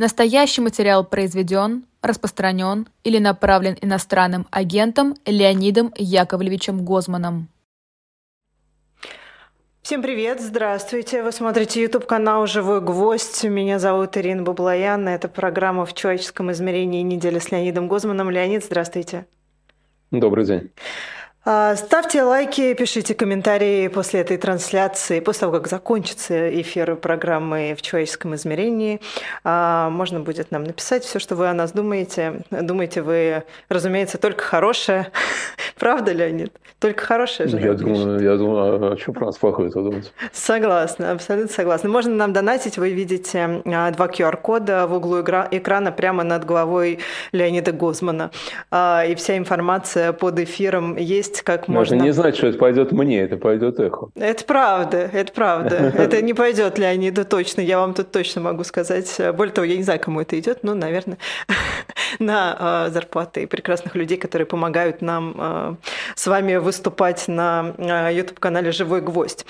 Настоящий материал произведен, распространен или направлен иностранным агентом Леонидом Яковлевичем Гозманом. Всем привет, здравствуйте. Вы смотрите YouTube канал «Живой гвоздь». Меня зовут Ирина Баблоян. Это программа «В человеческом измерении. Неделя с Леонидом Гозманом». Леонид, здравствуйте. Добрый день. А, ставьте лайки, пишите комментарии после этой трансляции, после того, как закончится эфир программы «В человеческом измерении». А, можно будет нам написать все, что вы о нас думаете. Думаете вы, разумеется, только хорошее. Правда, Леонид? Только хорошее же. Я думаю, я думаю, а что про нас плохое-то думать? Согласна, абсолютно согласна. Можно нам донатить. Вы видите два QR-кода в углу экрана прямо над головой Леонида Гозмана. И вся информация под эфиром есть есть как можно... Можно не знать, что это пойдет мне, это пойдет эхо. Это правда, это правда. Это не пойдет Леониду точно, я вам тут точно могу сказать. Более того, я не знаю, кому это идет, но, наверное, на э, зарплаты прекрасных людей, которые помогают нам э, с вами выступать на э, YouTube-канале «Живой гвоздь».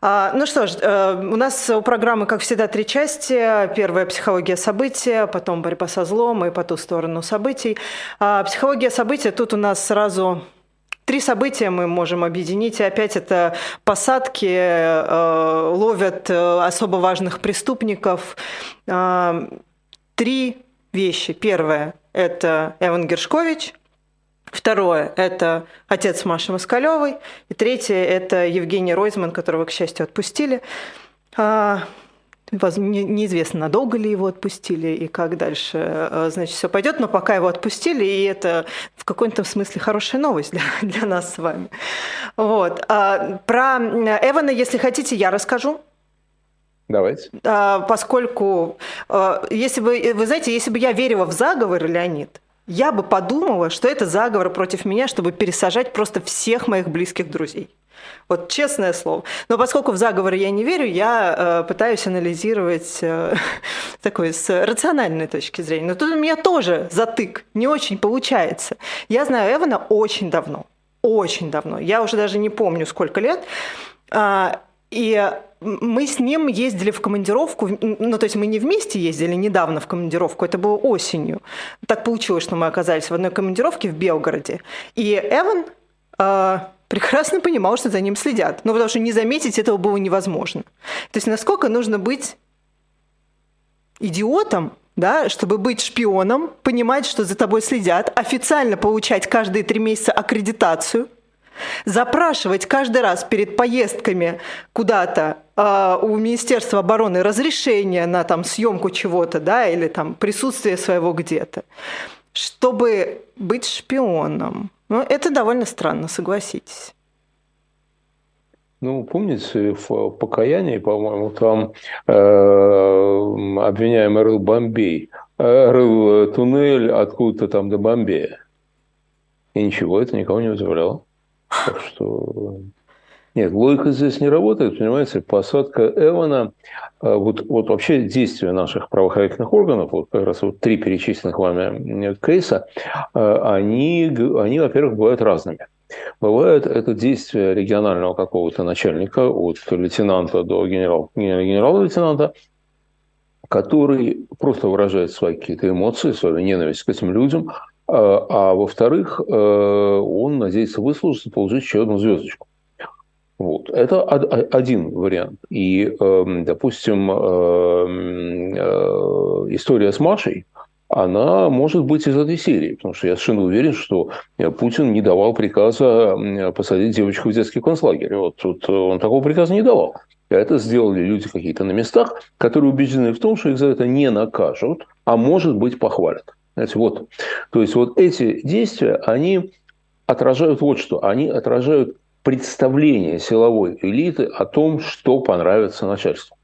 А, ну что ж, у нас у программы, как всегда, три части. Первая – психология события, потом борьба со злом и по ту сторону событий. А, психология события тут у нас сразу Три события мы можем объединить. И опять это посадки, э, ловят э, особо важных преступников. Э, три вещи. Первое – это Эван Гершкович. Второе – это отец Маши Москалевой. И третье – это Евгений Ройзман, которого, к счастью, отпустили. Неизвестно, надолго ли его отпустили и как дальше, э, значит, все пойдет, но пока его отпустили, и это в каком-то смысле хорошая новость для, для нас с вами. Вот. А про Эвана, если хотите, я расскажу. Давайте. А, поскольку, э, если бы, вы знаете, если бы я верила в заговор, Леонид, я бы подумала, что это заговор против меня, чтобы пересажать просто всех моих близких друзей. Вот честное слово. Но поскольку в заговоры я не верю, я э, пытаюсь анализировать э, такой с рациональной точки зрения. Но тут у меня тоже затык, не очень получается. Я знаю Эвана очень давно, очень давно. Я уже даже не помню, сколько лет. А, и мы с ним ездили в командировку, ну, то есть мы не вместе ездили недавно в командировку, это было осенью. Так получилось, что мы оказались в одной командировке в Белгороде. И Эван э, прекрасно понимал, что за ним следят. Ну, потому что не заметить этого было невозможно. То есть насколько нужно быть идиотом, да, чтобы быть шпионом, понимать, что за тобой следят, официально получать каждые три месяца аккредитацию, запрашивать каждый раз перед поездками куда-то э, у Министерства обороны разрешение на там съемку чего-то, да, или там присутствие своего где-то, чтобы быть шпионом. Ну, это довольно странно, согласитесь. Ну, помните, в «Покаянии», по-моему, там э, обвиняемый рыл Бомбей, э, рыл туннель откуда-то там до Бомбея. И ничего, это никого не удивляло. Так что нет, логика здесь не работает, понимаете, посадка Эвана, э, вот, вот вообще действия наших правоохранительных органов, вот как раз вот три перечисленных вами кейса, э, они, они во-первых, бывают разными. Бывает это действие регионального какого-то начальника, от лейтенанта до генерал, генерала-лейтенанта, который просто выражает свои какие-то эмоции, свою ненависть к этим людям, а, а во-вторых, э, он надеется выслужиться, получить еще одну звездочку. Вот. Это один вариант. И, эм, допустим, эм, э, история с Машей, она может быть из этой серии, потому что я совершенно уверен, что Путин не давал приказа посадить девочку в детский концлагерь. Вот тут он такого приказа не давал. Это сделали люди какие-то на местах, которые убеждены в том, что их за это не накажут, а может быть похвалят. Знаете, вот. То есть вот эти действия, они отражают вот что. Они отражают представление силовой элиты о том, что понравится начальству.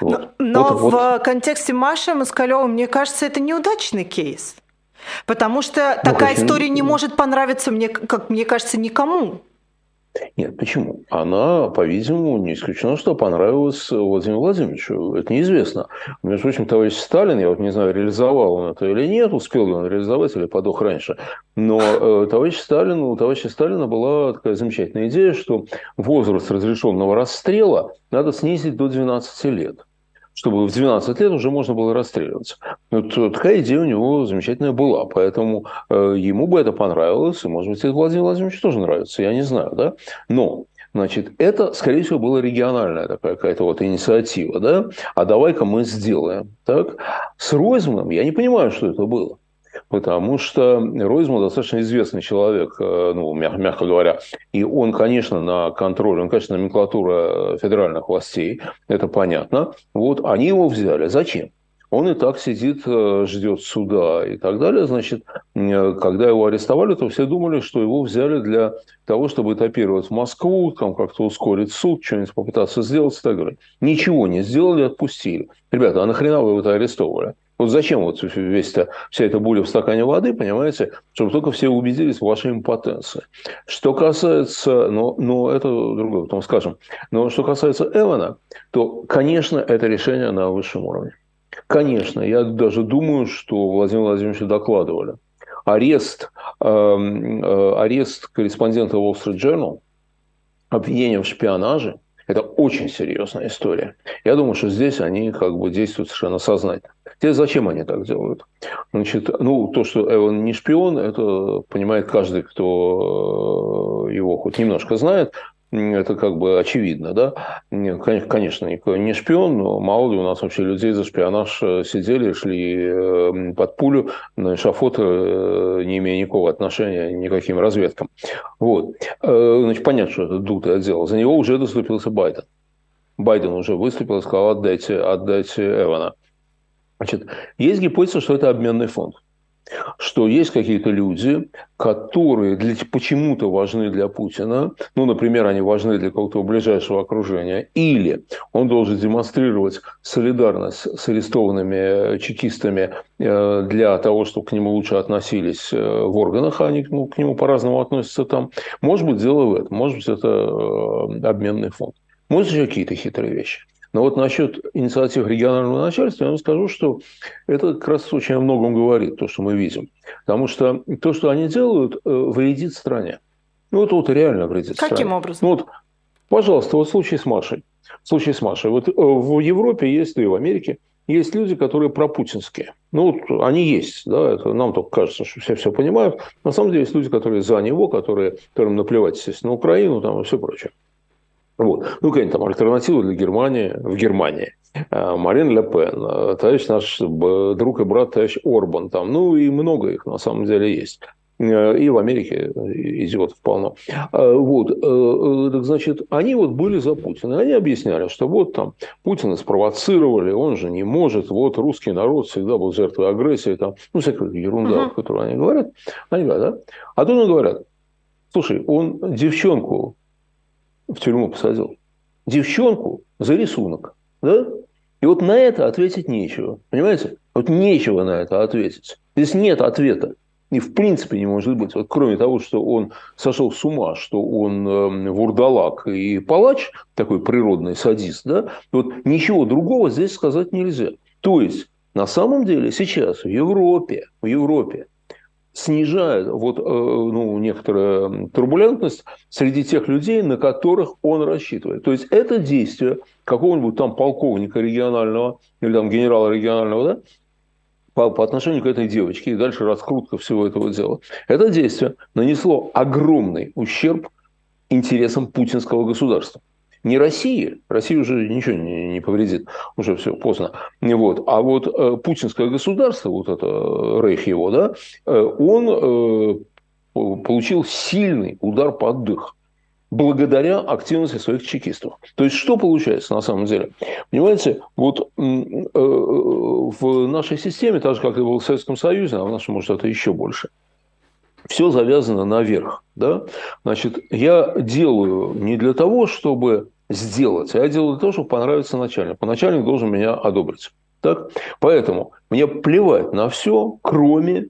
Вот. Но, но вот, в контексте Маши Москалева, мне кажется, это неудачный кейс. Потому что ну, такая история не может понравиться, мне, как мне кажется, никому. Нет, почему? Она, по-видимому, не исключено, что понравилась Владимиру Владимировичу. Это неизвестно. Между прочим, товарищ Сталин, я вот не знаю, реализовал он это или нет, успел ли он реализовать или подох раньше, но э, товарищ Сталин, у товарища Сталина была такая замечательная идея, что возраст разрешенного расстрела надо снизить до 12 лет чтобы в 12 лет уже можно было расстреливаться. Вот такая идея у него замечательная была, поэтому э, ему бы это понравилось, и, может быть, это Владимиру Владимировичу тоже нравится, я не знаю, да? Но Значит, это, скорее всего, была региональная такая какая-то вот инициатива, да? А давай-ка мы сделаем. Так? С Ройзманом я не понимаю, что это было. Потому что Ройзман достаточно известный человек, э, ну, мягко, говоря. И он, конечно, на контроле, он, конечно, номенклатура федеральных властей, это понятно. Вот они его взяли. Зачем? он и так сидит, э, ждет суда и так далее. Значит, э, когда его арестовали, то все думали, что его взяли для того, чтобы этапировать Москву, там как-то ускорить суд, что-нибудь попытаться сделать и так далее. Ничего не сделали, отпустили. Ребята, а нахрена вы его арестовывали? Вот зачем вот весь это, вся эта буря в стакане воды, понимаете, чтобы только все убедились в вашей импотенции. Что касается, но, но это другое, потом скажем, но что касается Эвана, то, конечно, это решение на высшем уровне. Конечно, я даже думаю, что Владимир Владимирович докладывали. Арест, э, э, арест корреспондента Wall Street Journal, обвинение в шпионаже – это очень серьезная история. Я думаю, что здесь они как бы действуют совершенно сознательно. Теперь зачем они так делают? Значит, ну, то, что Эван не шпион, это понимает каждый, кто э, его хоть немножко знает это как бы очевидно, да. Конечно, не шпион, но мало ли у нас вообще людей за шпионаж э, сидели, шли э, под пулю на эшафот, э, не имея никакого отношения никаким разведкам. Вот. Значит, понятно, что это дутое отдел. За него уже доступился Байден. Байден уже выступил и сказал, отдайте, отдайте Эвана. Значит, есть гипотеза, что это обменный фонд что есть какие-то люди, которые для, почему-то важны для Путина, ну, например, они важны для какого-то ближайшего окружения, или он должен демонстрировать солидарность с арестованными э, чекистами э, для того, чтобы к нему лучше относились э, в органах, а они ну, к нему по-разному относятся там. Может быть, дело в этом, может быть, это обменный фонд. Может, еще какие-то хитрые вещи. Но вот насчет инициатив регионального начальства я вам скажу, что это как раз очень о многом говорит, то, что мы видим. Потому что то, что они делают, э, вредит стране. Ну, это вот реально вредит Каким стране. образом? Ну, вот, пожалуйста, вот случай с Машей. Случай с Машей. Вот э, в Европе есть, и в Америке есть люди, которые пропутинские. Ну, вот они есть, да, это нам только кажется, что все все понимают. На самом деле есть люди, которые за него, которые, которым наплевать, естественно, на Украину там, и все прочее. Вот. Ну, какая-нибудь там альтернатива для Германии в Германии. А, Марин Ле Пен, а, товарищ наш друг и брат, товарищ Орбан, там, ну и много их на самом деле есть. Э, и в Америке идиотов полно. А, вот, э, э, значит, они вот были за Путина. Они объясняли, что вот там Путина спровоцировали, он же не может, вот русский народ всегда был жертвой агрессии, там, ну, всякая ерунда, uh-huh. которую они говорят. Они говорят, да? А тут они говорят, слушай, он девчонку в тюрьму посадил? Девчонку за рисунок. Да? И вот на это ответить нечего. Понимаете? Вот нечего на это ответить. Здесь нет ответа. И в принципе не может быть. Вот кроме того, что он сошел с ума, что он э, вурдалак и палач, такой природный садист, да, вот ничего другого здесь сказать нельзя. То есть, на самом деле сейчас в Европе, в Европе снижает вот, э, ну, некоторая турбулентность среди тех людей, на которых он рассчитывает. То есть это действие какого-нибудь там полковника регионального или там генерала регионального, да, по, по отношению к этой девочке, и дальше раскрутка всего этого дела. Это действие нанесло огромный ущерб интересам путинского государства не России, России уже ничего не, не повредит, уже все поздно, вот, а вот э, путинское государство, вот это э, рейх его, да, э, он получил сильный удар под дых благодаря активности своих чекистов. То есть, что получается на самом деле? Понимаете, вот в нашей системе, так же, как и было в Советском Союзе, а в нашем, может, это еще больше – все завязано наверх. Да? Значит, я делаю не для того, чтобы сделать, а я делаю для того, чтобы понравиться начальнику. Начальник должен меня одобрить. Так? Поэтому мне плевать на все, кроме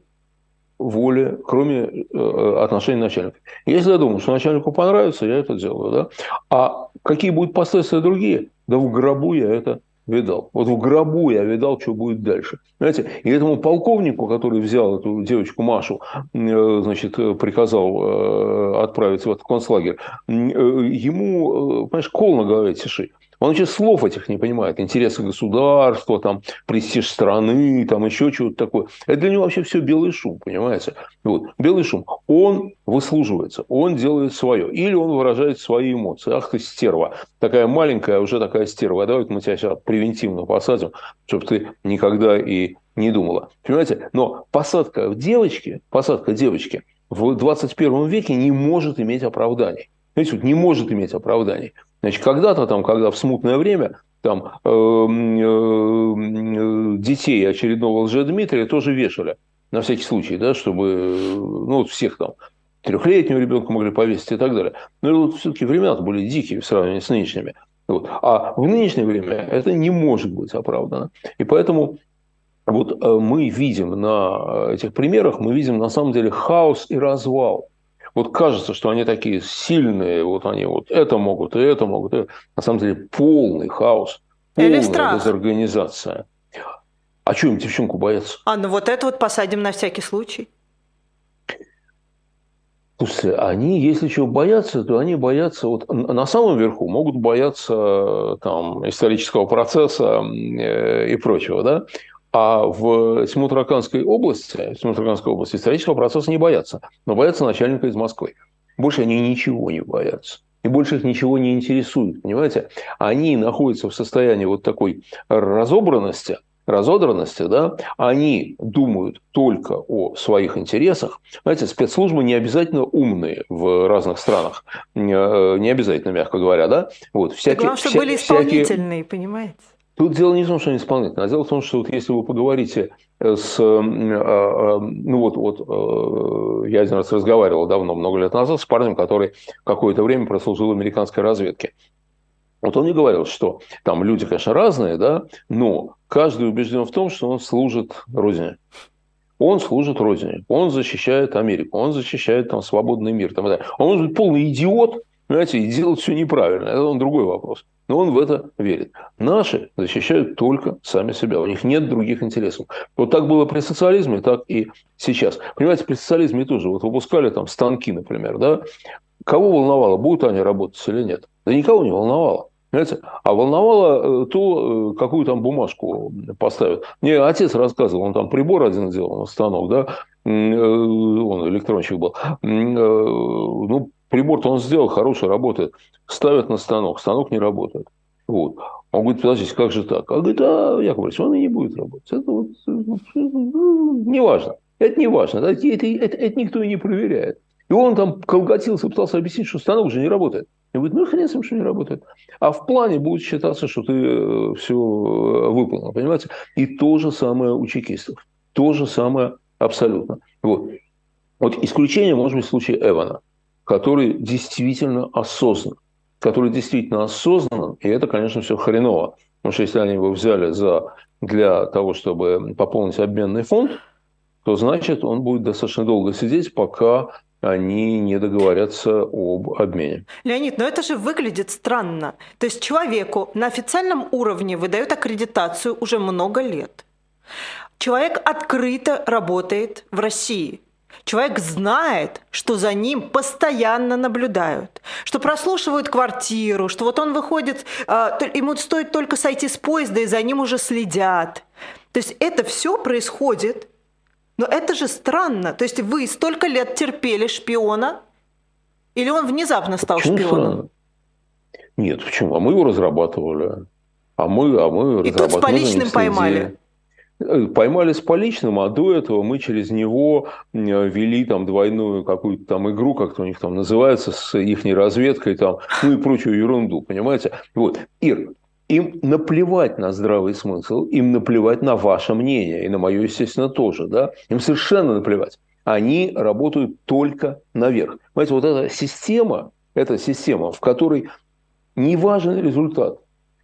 воли, кроме э, отношений начальника. Если я думаю, что начальнику понравится, я это делаю. Да? А какие будут последствия другие? Да в гробу я это видал. Вот в гробу я видал, что будет дальше. Знаете, и этому полковнику, который взял эту девочку Машу, э, значит, приказал э, отправить в этот концлагерь, э, ему, понимаешь, кол на голове тиши. Он вообще слов этих не понимает. Интересы государства, там, престиж страны, там еще чего-то такое. Это для него вообще все белый шум, понимаете? Вот. Белый шум. Он выслуживается, он делает свое. Или он выражает свои эмоции. Ах ты стерва. Такая маленькая, уже такая стерва. Давай мы тебя сейчас превентивно посадим, чтобы ты никогда и не думала. Понимаете? Но посадка девочки, посадка девочки в 21 веке не может иметь оправданий. Знаете, вот не может иметь оправданий. Значит, когда-то там, когда в смутное время, там э, э, детей очередного лжедмитрия тоже вешали на всякий случай, да, чтобы, ну, вот всех там трехлетнего ребенка могли повесить и так далее. Но вот все-таки времена были дикие в сравнении с нынешними. Вот. А в нынешнее время это не может быть оправдано. И поэтому вот э, мы видим на этих примерах, мы видим на самом деле хаос и развал. Вот кажется, что они такие сильные, вот они вот это могут, и это могут. И... На самом деле полный хаос, полная дезорганизация. А что им девчонку бояться? А, ну вот это вот посадим на всякий случай. Слушайте, они, если чего боятся, то они боятся, вот на самом верху могут бояться там, исторического процесса э, и прочего, да? А в Тимутараканской области, в Тимутараканской области исторического процесса не боятся, но боятся начальника из Москвы. Больше они ничего не боятся. И больше их ничего не интересует, понимаете? Они находятся в состоянии вот такой разобранности, разодранности, да, они думают только о своих интересах. Знаете, спецслужбы не обязательно умные в разных странах, э, не обязательно, мягко говоря, да. Вот, всякие, главное, чтобы вся, были исполнительные, всякие... понимаете? Тут дело не в том, что они исполнительные, а дело в том, что вот если вы поговорите с... А, а, ну вот, вот э, я один раз разговаривал давно, много лет назад, с парнем, который какое-то время прослужил американской разведке. Вот он мне говорил, что там люди, конечно, разные, да, но каждый убежден в том, что он служит Родине. Он служит Родине, он защищает Америку, он защищает там свободный мир. Там, да. Он может быть полный идиот, понимаете, и делать все неправильно. Это он другой вопрос. Но он в это верит. Наши защищают только сами себя. У них нет других интересов. Вот так было при социализме, так и сейчас. Понимаете, при социализме тоже вот выпускали там станки, например, да? Кого волновало, будут они работать или нет? Да никого не волновало. Понимаете? А волновало э, то, э, какую там бумажку поставят. Мне отец рассказывал, он там прибор один делал, станок, да, э, он электронщик был. Ну, прибор-то он сделал, хороший, работает ставят на станок, станок не работает. Вот. Он говорит, подождите, как же так? А говорит, а, Яков Борисович, он и не будет работать. Это вот, ну, не важно. Это не важно. Это, это, это, это никто и не проверяет. И он там колготился, пытался объяснить, что станок уже не работает. И говорит, ну хрен с ним, что не работает. А в плане будет считаться, что ты э, все э, выполнил, понимаете? И то же самое у чекистов. То же самое абсолютно. Вот. Вот исключение может быть случай Эвана, который действительно осознан который действительно осознан, и это, конечно, все хреново. Потому что если они его взяли за, для того, чтобы пополнить обменный фонд, то значит он будет достаточно долго сидеть, пока они не договорятся об обмене. Леонид, но это же выглядит странно. То есть человеку на официальном уровне выдают аккредитацию уже много лет. Человек открыто работает в России. Человек знает, что за ним постоянно наблюдают, что прослушивают квартиру, что вот он выходит, а, ему стоит только сойти с поезда, и за ним уже следят. То есть это все происходит, но это же странно. То есть вы столько лет терпели шпиона, или он внезапно стал почему шпионом? Нет, почему? А мы его разрабатывали. А мы, а мы И тут с поличным поймали. Э, поймали с поличным, а до этого мы через него э, вели там двойную какую-то там игру, как-то у них там называется, с их разведкой там, ну и прочую ерунду, понимаете? Вот. Ир, им наплевать на здравый смысл, им наплевать на ваше мнение, и на мое, естественно, тоже, да? Им совершенно наплевать. Они работают только наверх. Понимаете, вот эта система, эта система, в которой не важен результат,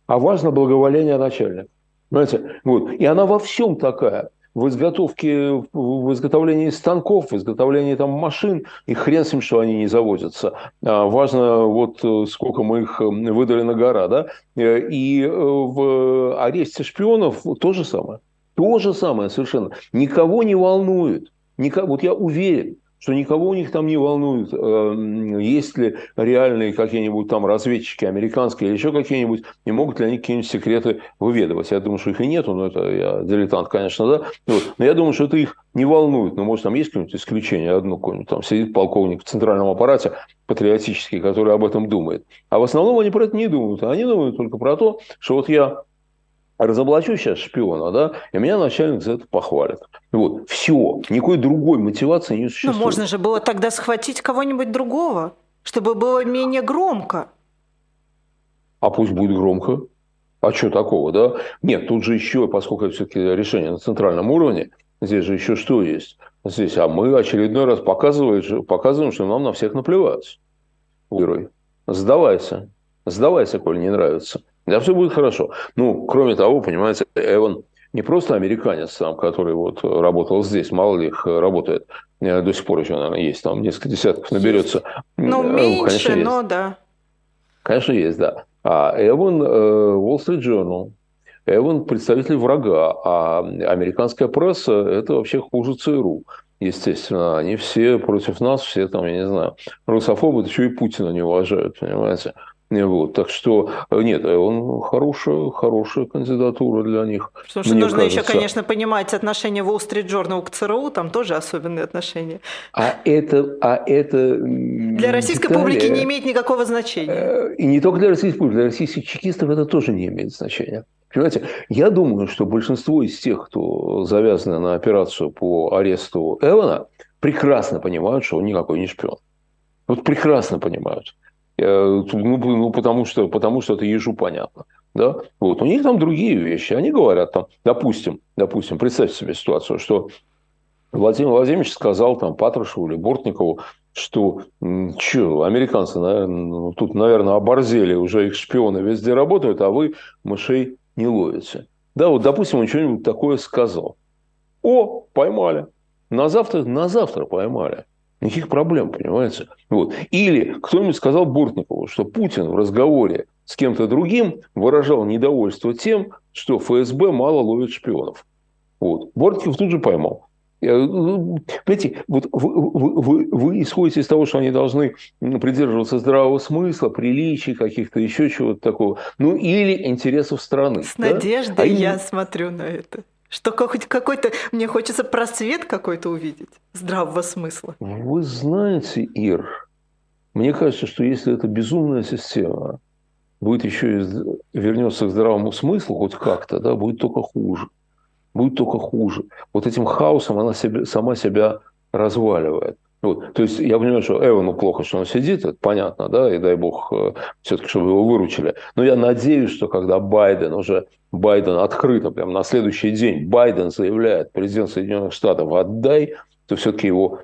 а важно благоволение начальника. Понимаете? Вот. И она во всем такая. В изготовке, в изготовлении станков, в изготовлении там машин, и хрен с ним, что они не заводятся. А важно, вот э, сколько мы их э, выдали на гора, да? Э, и в аресте шпионов то же самое. То же самое совершенно. Никого не волнует. Никого, вот я уверен, что никого у них там не волнует, э, есть ли реальные какие-нибудь там разведчики американские или еще какие-нибудь, и могут ли они какие-нибудь секреты выведывать. Я думаю, что их и нету, но это я дилетант, конечно, да. Вот. Но я думаю, что это их не волнует. Но, может, там есть какое-нибудь исключение, одно какое-нибудь. Там сидит полковник в центральном аппарате патриотический, который об этом думает. А в основном они про это не думают. Они думают только про то, что вот я разоблачу сейчас шпиона, да, и меня начальник за это похвалит. Вот, все, никакой другой мотивации не существует. Ну, можно же было тогда схватить кого-нибудь другого, чтобы было менее громко. А пусть будет громко. А что такого, да? Нет, тут же еще, поскольку это все-таки решение на центральном уровне, здесь же еще что есть? Здесь, а мы очередной раз показываем, показываем что нам на всех наплевать. Герой, сдавайся. Сдавайся, коль не нравится. Да все будет хорошо. Ну, кроме того, понимаете, Эван не просто американец сам, который вот работал здесь, мало ли их работает, э, до сих пор еще, наверное, есть, там несколько десятков наберется. Ну, э, меньше, Конечно, но да. Конечно, есть, да. А Эван э, Wall Street Journal, Эван представитель врага, а американская пресса – это вообще хуже ЦРУ. Естественно, они все против нас, все там, я не знаю, русофобы, еще и Путина не уважают, понимаете. Вот, так что э, нет, э, он хорошая, хорошая кандидатура для них. Потому что нужно кажется. еще, конечно, понимать отношение Wall Street Journal к ЦРУ, там тоже особенные отношения. А это, а это для российской детали, публики не имеет никакого значения. Э, и не только для российской публики, для российских чекистов это тоже не имеет значения. Понимаете, я думаю, что большинство из тех, кто завязаны на операцию по аресту Эвана, прекрасно понимают, что он никакой не шпион. Вот прекрасно понимают. Э, ну, ну потому, что, потому что это ежу понятно. Да? Вот. У них там другие вещи. Они говорят, там, допустим, допустим, представьте себе ситуацию, что Владимир Владимирович сказал там Патрушеву или Бортникову, что что, американцы, наверное, ну, тут, наверное, оборзели, уже их шпионы везде работают, а вы мышей не ловите. Да, вот, допустим, он что-нибудь такое сказал. О, поймали. На завтра, на завтра поймали. Никаких проблем, понимаете? Вот. Или кто-нибудь сказал Бортникову, что Путин в разговоре с кем-то другим выражал недовольство тем, что ФСБ мало ловит шпионов. Вот. Бортников тут же поймал. Понимаете, вот вы, вы, вы, вы исходите из того, что они должны придерживаться здравого смысла, приличий каких-то, еще чего-то такого. Ну, или интересов страны. С да? надеждой а я именно... смотрю на это. Что хоть какой-то, мне хочется просвет какой-то увидеть, здравого смысла. Вы знаете, Ир, мне кажется, что если эта безумная система будет еще и вернется к здравому смыслу хоть как-то, да, будет только хуже. Будет только хуже. Вот этим хаосом она себе, сама себя разваливает. Вот. То есть я понимаю, что Эвану плохо, что он сидит, это понятно, да, и дай бог э, все-таки, чтобы его выручили. Но я надеюсь, что когда Байден уже, Байден открыто, прям на следующий день, Байден заявляет, президент Соединенных Штатов, отдай, то все-таки его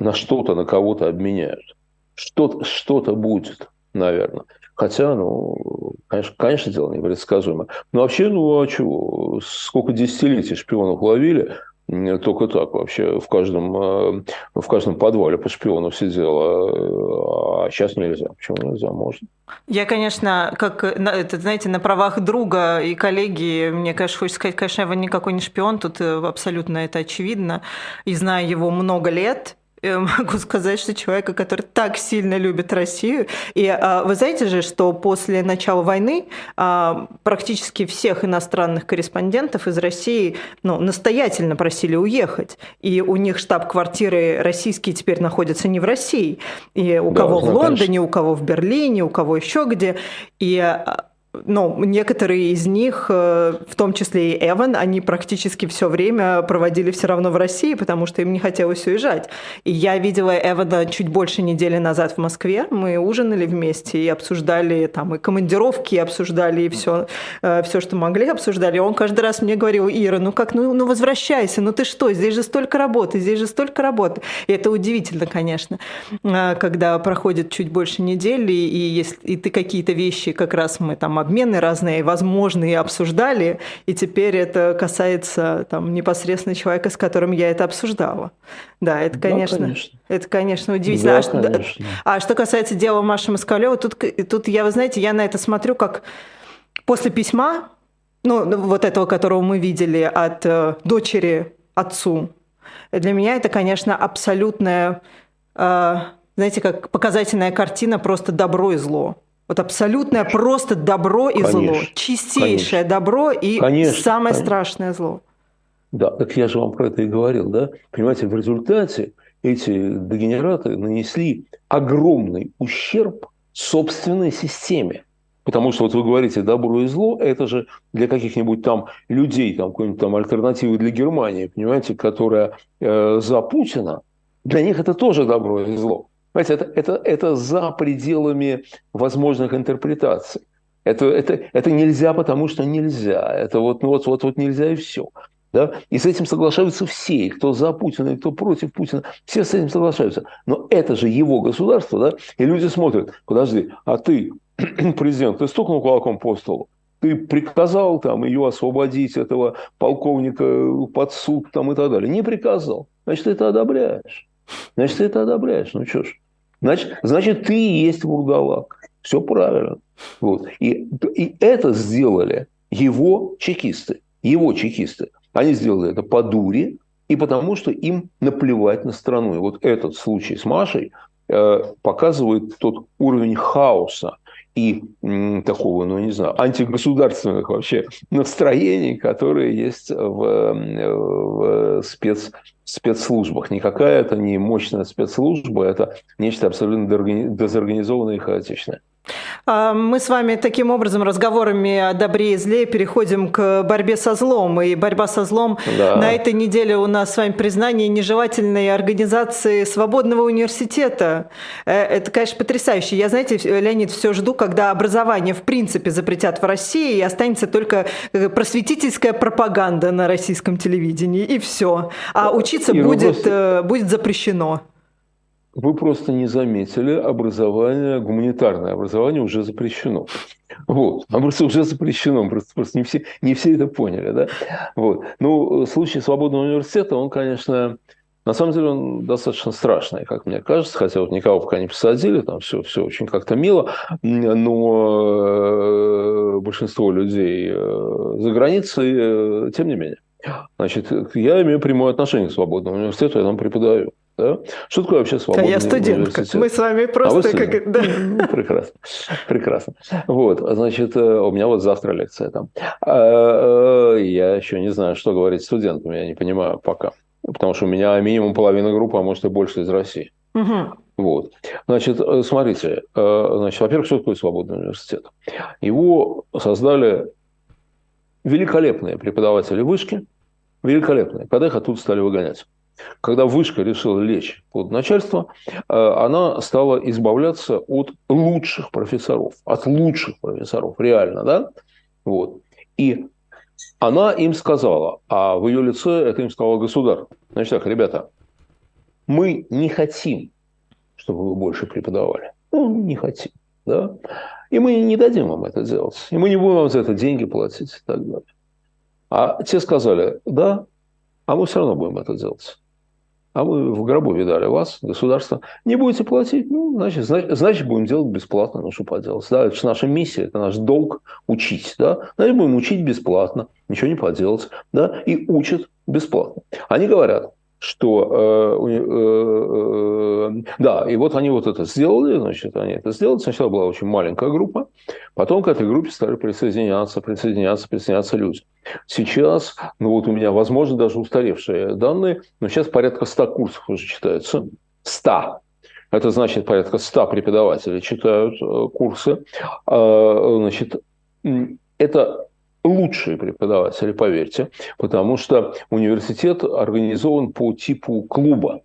на что-то, на кого-то обменяют. Что-то, что-то будет, наверное. Хотя, ну, конечно, конечно, дело непредсказуемо. Но вообще, ну, а чего? Сколько десятилетий шпионов ловили – только так вообще в каждом, э, в каждом подвале по шпионов сидело, а сейчас нельзя. Почему нельзя? Можно. Я, конечно, как, это, знаете, на правах друга и коллеги, мне, конечно, хочется сказать, конечно, Эван никакой не шпион, тут э, абсолютно это очевидно. И знаю его много лет, могу сказать, что человека, который так сильно любит Россию. И а, вы знаете же, что после начала войны а, практически всех иностранных корреспондентов из России ну, настоятельно просили уехать. И у них штаб-квартиры российские теперь находятся не в России. И у да, кого в Лондоне, конечно. у кого в Берлине, у кого еще где. И а, ну, некоторые из них, э, в том числе и Эван, они практически все время проводили все равно в России, потому что им не хотелось уезжать. И я видела Эвана чуть больше недели назад в Москве. Мы ужинали вместе и обсуждали там и командировки, и обсуждали и все, э, все, что могли, обсуждали. Он каждый раз мне говорил, Ира, ну как, ну, ну возвращайся, ну ты что, здесь же столько работы, здесь же столько работы. И это удивительно, конечно, э, когда проходит чуть больше недели, и, если, и ты какие-то вещи, как раз мы там обмены разные возможные обсуждали, и теперь это касается там, непосредственно человека, с которым я это обсуждала. Да, это, конечно, да, конечно. это, конечно, удивительно. Да, а, конечно. а что касается дела Маши Москалева, тут, тут я, вы знаете, я на это смотрю как после письма, ну, вот этого, которого мы видели от э, дочери отцу, Для меня это, конечно, абсолютная, э, знаете, как показательная картина просто добро и зло. Вот абсолютное просто добро и конечно, зло. Чистейшее конечно. добро и конечно, самое конечно. страшное зло. Да, так я же вам про это и говорил, да? Понимаете, в результате эти дегенераты нанесли огромный ущерб собственной системе. Потому что вот вы говорите добро и зло, это же для каких-нибудь там людей, там какой-нибудь там альтернативы для Германии, понимаете, которая э, за Путина, для них это тоже добро и зло. Понимаете, это, это, это за пределами возможных интерпретаций. Это, это, это нельзя, потому что нельзя. Это вот, ну, вот, вот, вот нельзя и все. Да? И с этим соглашаются все, кто за Путина, и кто против Путина, все с этим соглашаются. Но это же его государство, да? И люди смотрят, подожди, а ты президент, ты стукнул кулаком по столу, ты приказал там ее освободить, этого полковника под суд там и так далее. Не приказал. Значит, ты это одобряешь. Значит, ты это одобряешь. Ну что ж. Значит, значит ты и есть вурдалак. Все правильно. Вот. И, и это сделали его чекисты. Его чекисты. Они сделали это по дуре и потому, что им наплевать на страну. И вот этот случай с Машей э, показывает тот уровень хаоса, и такого, ну не знаю, антигосударственных вообще настроений, которые есть в, в спец, спецслужбах. Никакая это не мощная спецслужба, это нечто абсолютно дезорганизованное и хаотичное. А, мы с вами таким образом разговорами о добре и зле переходим к борьбе со злом. И борьба со злом да. на этой неделе у нас с вами признание нежелательной организации Свободного университета. Э, это, конечно, потрясающе. Я, знаете, Леонид, все жду, когда образование в принципе запретят в России и останется только э, просветительская пропаганда на российском телевидении. И все. А учиться и будет. Э, будет запрещено вы просто не заметили, образование, гуманитарное образование уже запрещено. Вот. Оно просто уже запрещено, просто, просто не, все, не все это поняли. Да? Вот. Ну, случай свободного университета, он, конечно, на самом деле он достаточно страшный, как мне кажется, хотя вот никого пока не посадили, там все, все очень как-то мило, но э, большинство людей э, за границей, э, тем не менее. Значит, я имею прямое отношение к свободному университету, я там преподаю. Да? Что такое вообще свободный Я студентка. Мы с вами просто а как... Да. Ну, прекрасно. Прекрасно. Вот, значит, э, у меня вот завтра лекция там. А, э, я еще не знаю, что говорить студентам, я не понимаю пока. Потому что у меня минимум половина группы, а может и больше из России. Угу. Вот. Значит, э, смотрите, значит, во-первых, что такое свободный университет? Его создали великолепные преподаватели вышки, великолепные, когда их оттуда стали выгонять. Когда вышка решила лечь под начальство, э, она стала избавляться от лучших профессоров, от лучших профессоров, реально, да? Вот. И она им сказала, а в ее лице это им сказала государь. Значит так, ребята, мы не хотим, чтобы вы больше преподавали. Ну, не хотим. Да? И мы не дадим вам это делать. И мы не будем вам за это деньги платить и так далее. А те сказали, да, а мы все равно будем это делать а мы в гробу видали вас, государство, не будете платить, ну, значит, значит, будем делать бесплатно, ну, что поделать. Да, это же наша миссия, это наш долг учить, да, значит, будем учить бесплатно, ничего не поделать, да, и учат бесплатно. Они говорят, что э, э, э, да, и вот они вот это сделали, значит, они это сделали. Сначала была очень маленькая группа, потом к этой группе стали присоединяться, присоединяться, присоединяться люди. Сейчас, ну вот у меня, возможно, даже устаревшие данные, но сейчас порядка 100 курсов уже читается. 100. Это значит, порядка 100 преподавателей читают э, курсы. Э, значит, это лучшие преподаватели, поверьте, потому что университет организован по типу клуба.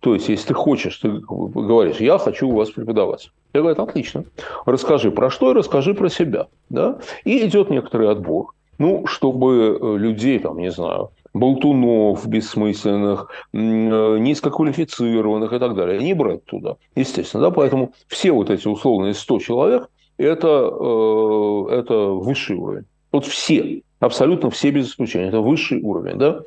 То есть, если ты хочешь, ты говоришь, я хочу у вас преподавать. Я говорю, отлично. Расскажи про что и расскажи про себя. Да? И идет некоторый отбор. Ну, чтобы э, людей, там, не знаю, болтунов бессмысленных, э, низкоквалифицированных и так далее, не брать туда, естественно. Да? Поэтому все вот эти условные 100 человек это, э, это высший уровень. Вот все, абсолютно все без исключения. Это высший уровень, да?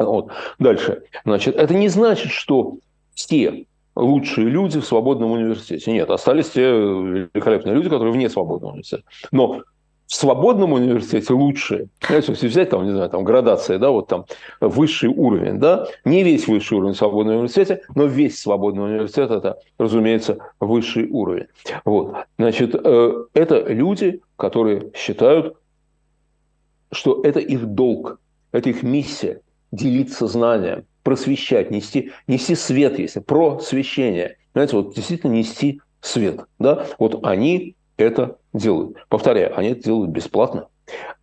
Вот. Дальше. Значит, это не значит, что все лучшие люди в свободном университете. Нет, остались те великолепные люди, которые вне свободного университета. Но в свободном университете лучшие. Знаете, если взять там, не знаю, там градация, да, вот там высший уровень, да, не весь высший уровень свободного университета, но весь свободный университет это, разумеется, высший уровень. Вот. Значит, э, это люди, которые считают, что это их долг, это их миссия делиться знанием, просвещать, нести, нести свет, если просвещение. Знаете, вот действительно нести свет. Да? Вот они это делают. Повторяю, они это делают бесплатно.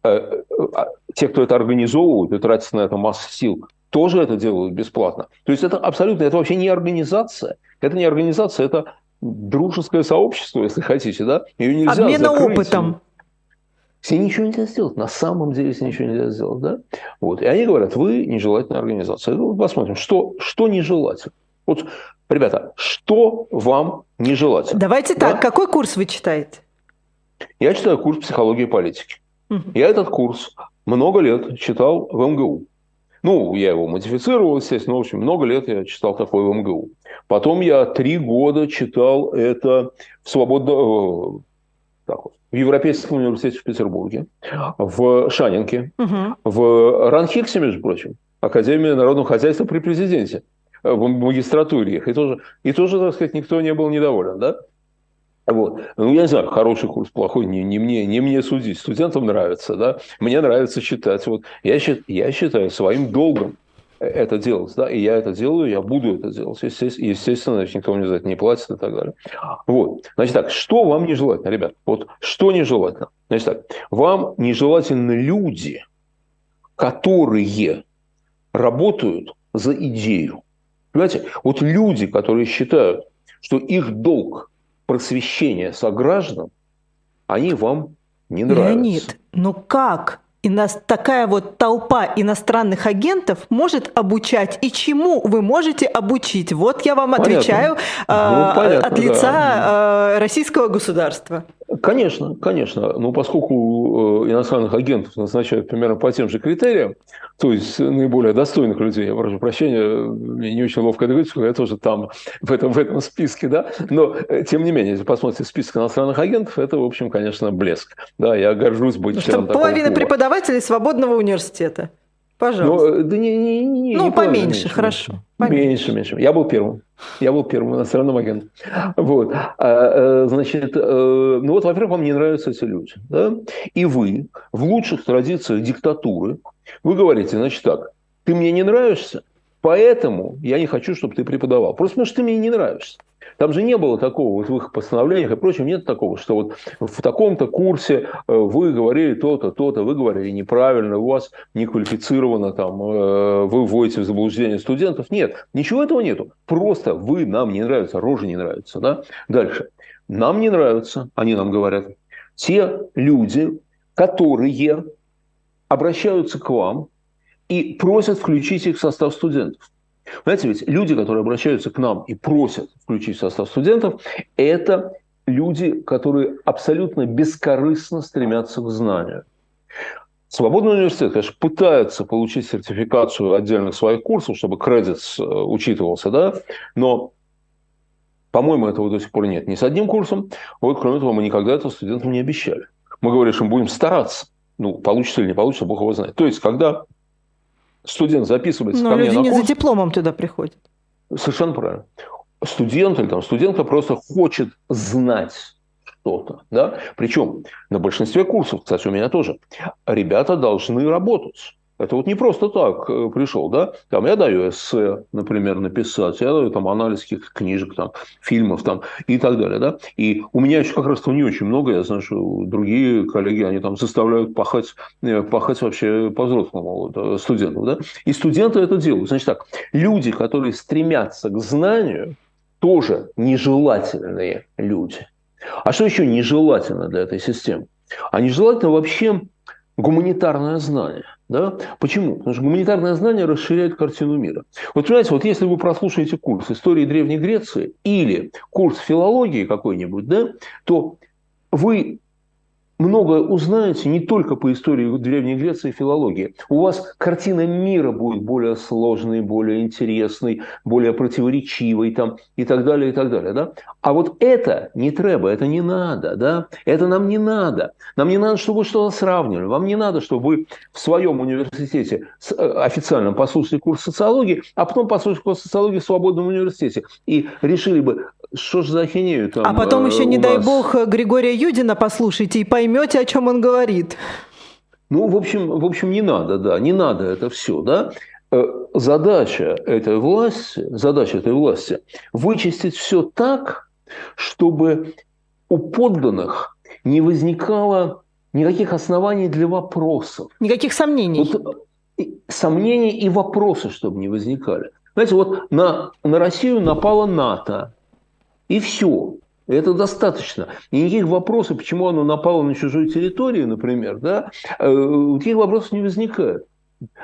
Э, э, а те, кто это организовывают и тратят на это массу сил, тоже это делают бесплатно. То есть это абсолютно, это вообще не организация. Это не организация, это дружеское сообщество, если хотите, да? Ее нельзя Обмена закрыть. опытом. Все ничего нельзя сделать. На самом деле все ничего нельзя сделать, да? Вот. И они говорят, вы нежелательная организация. Ну, посмотрим, что, что нежелательно. Вот, ребята, что вам нежелательно? Давайте да? так, какой курс вы читаете? Я читаю курс психологии и политики. Угу. Я этот курс много лет читал в МГУ. Ну, я его модифицировал, естественно, в общем, много лет я читал такой в МГУ. Потом я три года читал это в свободно... Э, так вот, в Европейском университете в Петербурге, в Шанинке, угу. в Ранхиксе, между прочим, Академии народного хозяйства при президенте, в магистратуре их. И тоже, и тоже, так сказать, никто не был недоволен, да? Вот. Ну, я не знаю, хороший курс, плохой, не, не, мне, не мне судить. Студентам нравится, да, мне нравится читать. Вот. Я, я считаю своим долгом это делать, да, и я это делаю, я буду это делать, естественно, значит, никто мне за это не платит и так далее. Вот, значит так, что вам нежелательно, ребят, вот что нежелательно? Значит так, вам нежелательны люди, которые работают за идею. Понимаете, вот люди, которые считают, что их долг просвещения сограждан, они вам не нравятся. Леонид, ну как? И нас такая вот толпа иностранных агентов может обучать. И чему вы можете обучить? Вот я вам понятно. отвечаю ну, э, понятно, от лица да. э, российского государства. Конечно, конечно. Но поскольку э, иностранных агентов назначают примерно по тем же критериям, то есть наиболее достойных людей, я прошу прощения, мне не очень ловко это говорить, я тоже там в этом, в этом списке, да, но э, тем не менее, если посмотрите список иностранных агентов, это, в общем, конечно, блеск. Да, я горжусь быть членом Половина преподавателей свободного университета. Пожалуйста. Ну, да не, не, не, ну, поменьше, меньше, хорошо. Поменьше. меньше, меньше. Я был первым. Я был первым иностранным агентом. Вот. А, а, значит, э, ну вот, во-первых, вам не нравятся эти люди. Да? И вы в лучших традициях диктатуры, вы говорите, значит так, ты мне не нравишься, поэтому я не хочу, чтобы ты преподавал. Просто потому что ты мне не нравишься. Там же не было такого вот в их постановлениях и прочем, нет такого, что вот в таком-то курсе э, вы говорили то-то, то-то, вы говорили неправильно, у вас не квалифицировано, там, э, вы вводите в заблуждение студентов. Нет, ничего этого нету. Просто вы нам не нравится, рожа не нравится. Да? Дальше. Нам не нравятся, они нам говорят, те люди, которые обращаются к вам и просят включить их в состав студентов. Понимаете, ведь люди, которые обращаются к нам и просят включить в состав студентов, это люди, которые абсолютно бескорыстно стремятся к знанию. Свободный университет, конечно, пытается получить сертификацию отдельных своих курсов, чтобы кредит э, учитывался, да, но, по-моему, этого до сих пор нет ни с одним курсом. Вот, кроме того, мы никогда этого студентам не обещали. Мы говорили, что мы будем стараться. Ну, получится или не получится, Бог его знает. То есть, когда студент записывается Но ко мне люди на курс, не за дипломом туда приходят. Совершенно правильно. Студент или там студентка просто хочет знать что-то. Да? Причем на большинстве курсов, кстати, у меня тоже, ребята должны работать. Это вот не просто так э, пришел, да? Там я даю эссе, например, написать, я даю там анализ каких-то книжек, там, фильмов там и так далее, да? И у меня еще как раз-то не очень много, я знаю, что другие коллеги, они там заставляют пахать, э, пахать вообще по-взрослому вот, э, студентов, да? И студенты это делают. Значит так, люди, которые стремятся к знанию, тоже нежелательные люди. А что еще нежелательно для этой системы? А нежелательно вообще гуманитарное знание. Да? Почему? Потому что гуманитарное знание расширяет картину мира. Вот понимаете, вот если вы прослушаете курс истории Древней Греции или курс филологии какой-нибудь, да, то вы многое узнаете не только по истории Древней Греции и филологии. У вас картина мира будет более сложной, более интересной, более противоречивой там, и так далее, и так далее. Да? А вот это не треба, это не надо. Да? Это нам не надо. Нам не надо, чтобы вы что-то сравнивали. Вам не надо, чтобы вы в своем университете э, официальном послушали курс социологии, а потом послушали курс социологии в свободном университете и решили бы, что же за ахинею там А потом э, еще, не дай нас. бог, Григория Юдина послушайте и поймете, о чем он говорит. Ну, в общем, в общем, не надо, да, не надо это все, да. Э, Задача этой власти, задача этой власти вычистить все так, чтобы у подданных не возникало никаких оснований для вопросов. Никаких сомнений. Вот, и сомнений и вопросы, чтобы не возникали. Знаете, вот на, на Россию напала НАТО, и все. Это достаточно. И никаких вопросов, почему оно напало на чужой территории, например, да, э, никаких вопросов не возникает.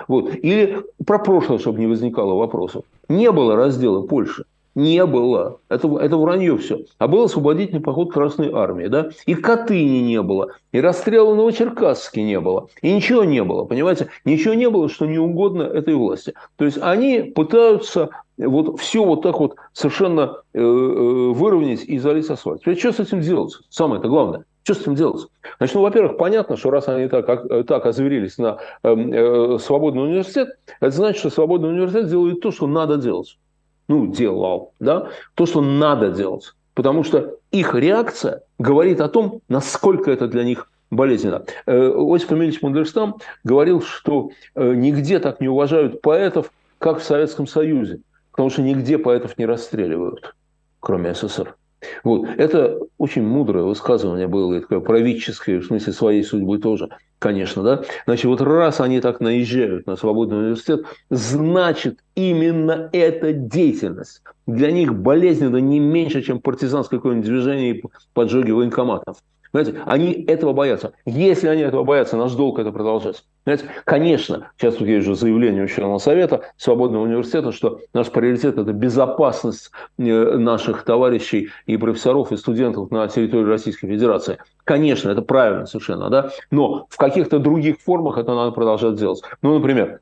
Вот. Или про прошлое, чтобы не возникало вопросов. Не было раздела Польши. Не было. Это, это вранье все. А был освободительный поход Красной Армии. Да? И Катыни не было. И расстрела Новочеркасске не было. И ничего не было. Понимаете? Ничего не было, что не угодно этой власти. То есть они пытаются вот все вот так вот совершенно э, э, выровнять и залить асфальт. Теперь что с этим делать? Самое это главное. Что с этим делать? Значит, ну, во-первых, понятно, что раз они так, как- так озверились на э, э, свободный университет, это значит, что свободный университет делает то, что надо делать. Ну, делал, да? То, что надо делать. Потому что их реакция говорит о том, насколько это для них болезненно. Э, Осип Эмильевич Мандельштам говорил, что э, нигде так не уважают поэтов, как в Советском Союзе. Потому что нигде поэтов не расстреливают, кроме СССР. Вот. Это очень мудрое высказывание было, и такое правительское, в смысле своей судьбы тоже, конечно, да. Значит, вот раз они так наезжают на свободный университет, значит, именно эта деятельность для них болезненна не меньше, чем партизанское какое-нибудь движение и поджоги военкоматов. Знаете, они этого боятся. Если они этого боятся, наш долг это продолжать. Знаете, конечно, сейчас тут есть уже заявление ученого совета Свободного университета, что наш приоритет – это безопасность э, наших товарищей и профессоров, и студентов на территории Российской Федерации. Конечно, это правильно совершенно, да? но в каких-то других формах это надо продолжать делать. Ну, например,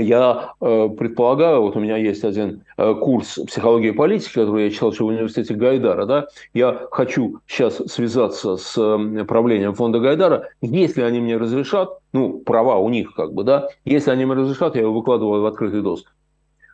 я э, предполагаю, вот у меня есть один э, курс психологии и политики, который я читал еще в университете Гайдара, да, я хочу сейчас связаться с э, правлением фонда Гайдара, если они мне разрешат, ну, права у них как бы, да, если они мне разрешат, я его выкладываю в открытый доступ.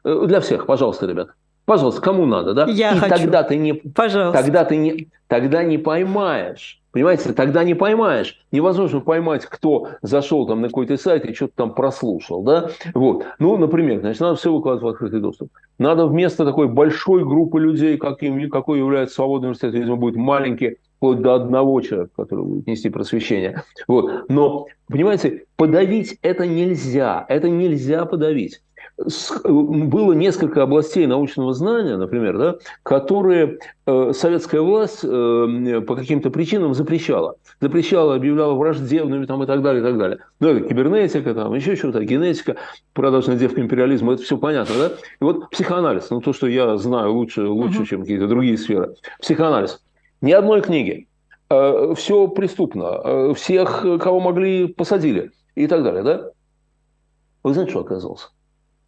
Э, Для всех, пожалуйста, ребят. Пожалуйста, кому надо, да? Я И хочу. тогда ты не, Пожалуйста. тогда ты не, тогда не поймаешь. Понимаете, тогда не поймаешь. Невозможно поймать, кто зашел там на какой-то сайт и что-то там прослушал, да? Вот. Ну, например, значит, надо все выкладывать в открытый доступ. Надо вместо такой большой группы людей, каким, какой является свободный университет, видимо, будет маленький, вплоть до одного человека, который будет нести просвещение. Вот. Но, понимаете, подавить это нельзя. Это нельзя подавить. Было несколько областей научного знания, например, да, которые э, советская власть э, по каким-то причинам запрещала. Запрещала, объявляла враждебными там, и так далее, и так далее. Ну, это кибернетика, там, еще что-то, генетика, продажная девка империализма, это все понятно, да? И вот психоанализ, ну, то, что я знаю лучше, лучше Мгм. чем какие-то другие сферы. Психоанализ. Ни одной книги. Все преступно. Э, Всех, э, кого могли, посадили. И так далее, да? Вы знаете, что оказалось?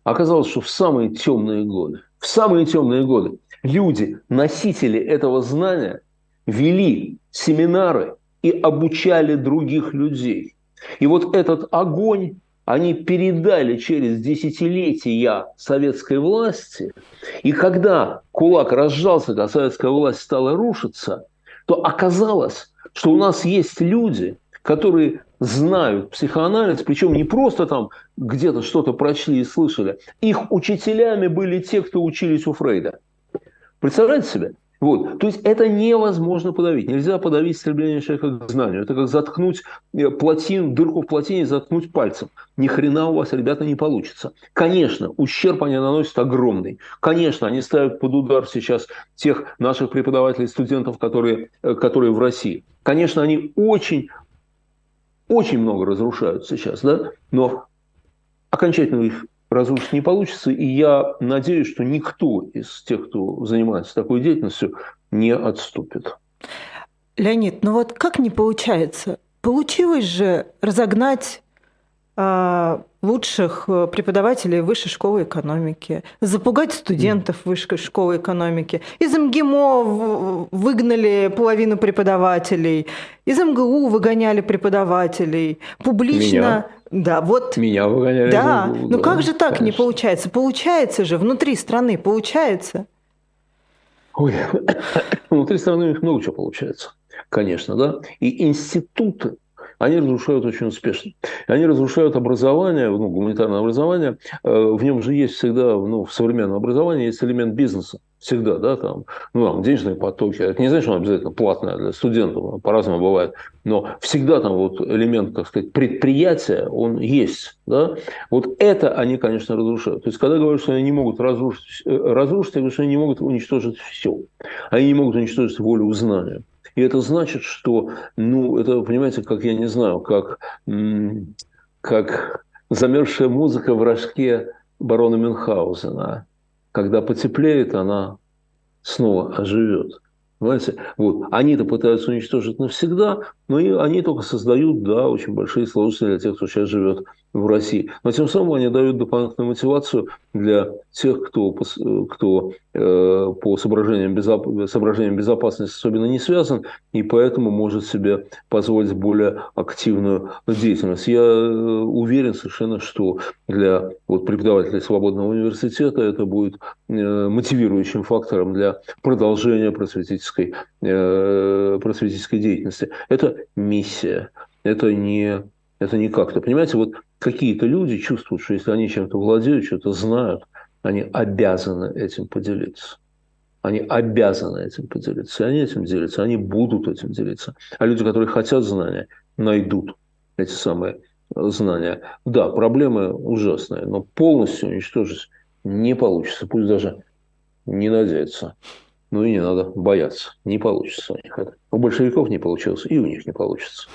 Оказалось, что в самые темные годы, в самые темные годы люди, носители этого знания, вели семинары и обучали других людей. И вот этот огонь они передали через десятилетия советской власти. И когда кулак разжался, когда советская власть стала рушиться, то оказалось, что у нас есть люди, которые знают психоанализ, причем не просто там где-то что-то прочли и слышали. Их учителями были те, кто учились у Фрейда. Представляете себе? Вот. То есть это невозможно подавить. Нельзя подавить стремление человека к знанию. Это как заткнуть э, плотину, дырку в плотине заткнуть пальцем. Ни хрена у вас, ребята, не получится. Конечно, ущерб они наносят огромный. Конечно, они ставят под удар сейчас тех наших преподавателей, студентов, которые, э, которые в России. Конечно, они очень, очень много разрушают сейчас, да? но окончательно их разрушить не получится. И я надеюсь, что никто из тех, кто занимается такой деятельностью, не отступит. Леонид, ну вот как не получается? получилось же разогнать а, лучших э, преподавателей высшей школы экономики, запугать студентов высшей школы экономики. Из МГИМО выгнали половину преподавателей, из МГУ выгоняли преподавателей, публично... Меня? Да, вот. Меня выгоняли. Да, МГУ, ну да, как же так конечно. не получается? Получается же, внутри страны получается. Ой, внутри страны у них много чего получается, конечно, да. И институты они разрушают очень успешно. Они разрушают образование, ну, гуманитарное образование. Э, в нем же есть всегда, ну, в современном образовании есть элемент бизнеса. Всегда, да, там, ну, там, денежные потоки. Это не значит, что обязательно платное для студентов, по-разному бывает. Но всегда там вот элемент, так сказать, предприятия, он есть, да. Вот это они, конечно, разрушают. То есть, когда говорят, что они не могут разрушить, э, разрушить я говорю, что они не могут уничтожить все. Они не могут уничтожить волю знания. И это значит, что, ну, это, понимаете, как я не знаю, как, как замерзшая музыка в рожке барона Мюнхгаузена. Когда потеплеет, она снова оживет. Понимаете? Вот. Они-то пытаются уничтожить навсегда, но и они только создают, да, очень большие сложности для тех, кто сейчас живет в России. Но тем самым они дают дополнительную мотивацию для тех, кто, кто э, по соображениям, безоп... соображениям безопасности особенно не связан, и поэтому может себе позволить более активную деятельность. Я э, уверен совершенно, что для вот, преподавателей свободного университета это будет э, мотивирующим фактором для продолжения просветительской, э, просветительской деятельности. Это миссия, это не это не как-то. Понимаете, вот какие-то люди чувствуют, что если они чем-то владеют, что-то знают, они обязаны этим поделиться. Они обязаны этим поделиться. И они этим делятся, они будут этим делиться. А люди, которые хотят знания, найдут эти самые знания. Да, проблемы ужасные, но полностью уничтожить не получится. Пусть даже не надеются. Ну и не надо бояться. Не получится у них это. У большевиков не получилось, и у них не получится.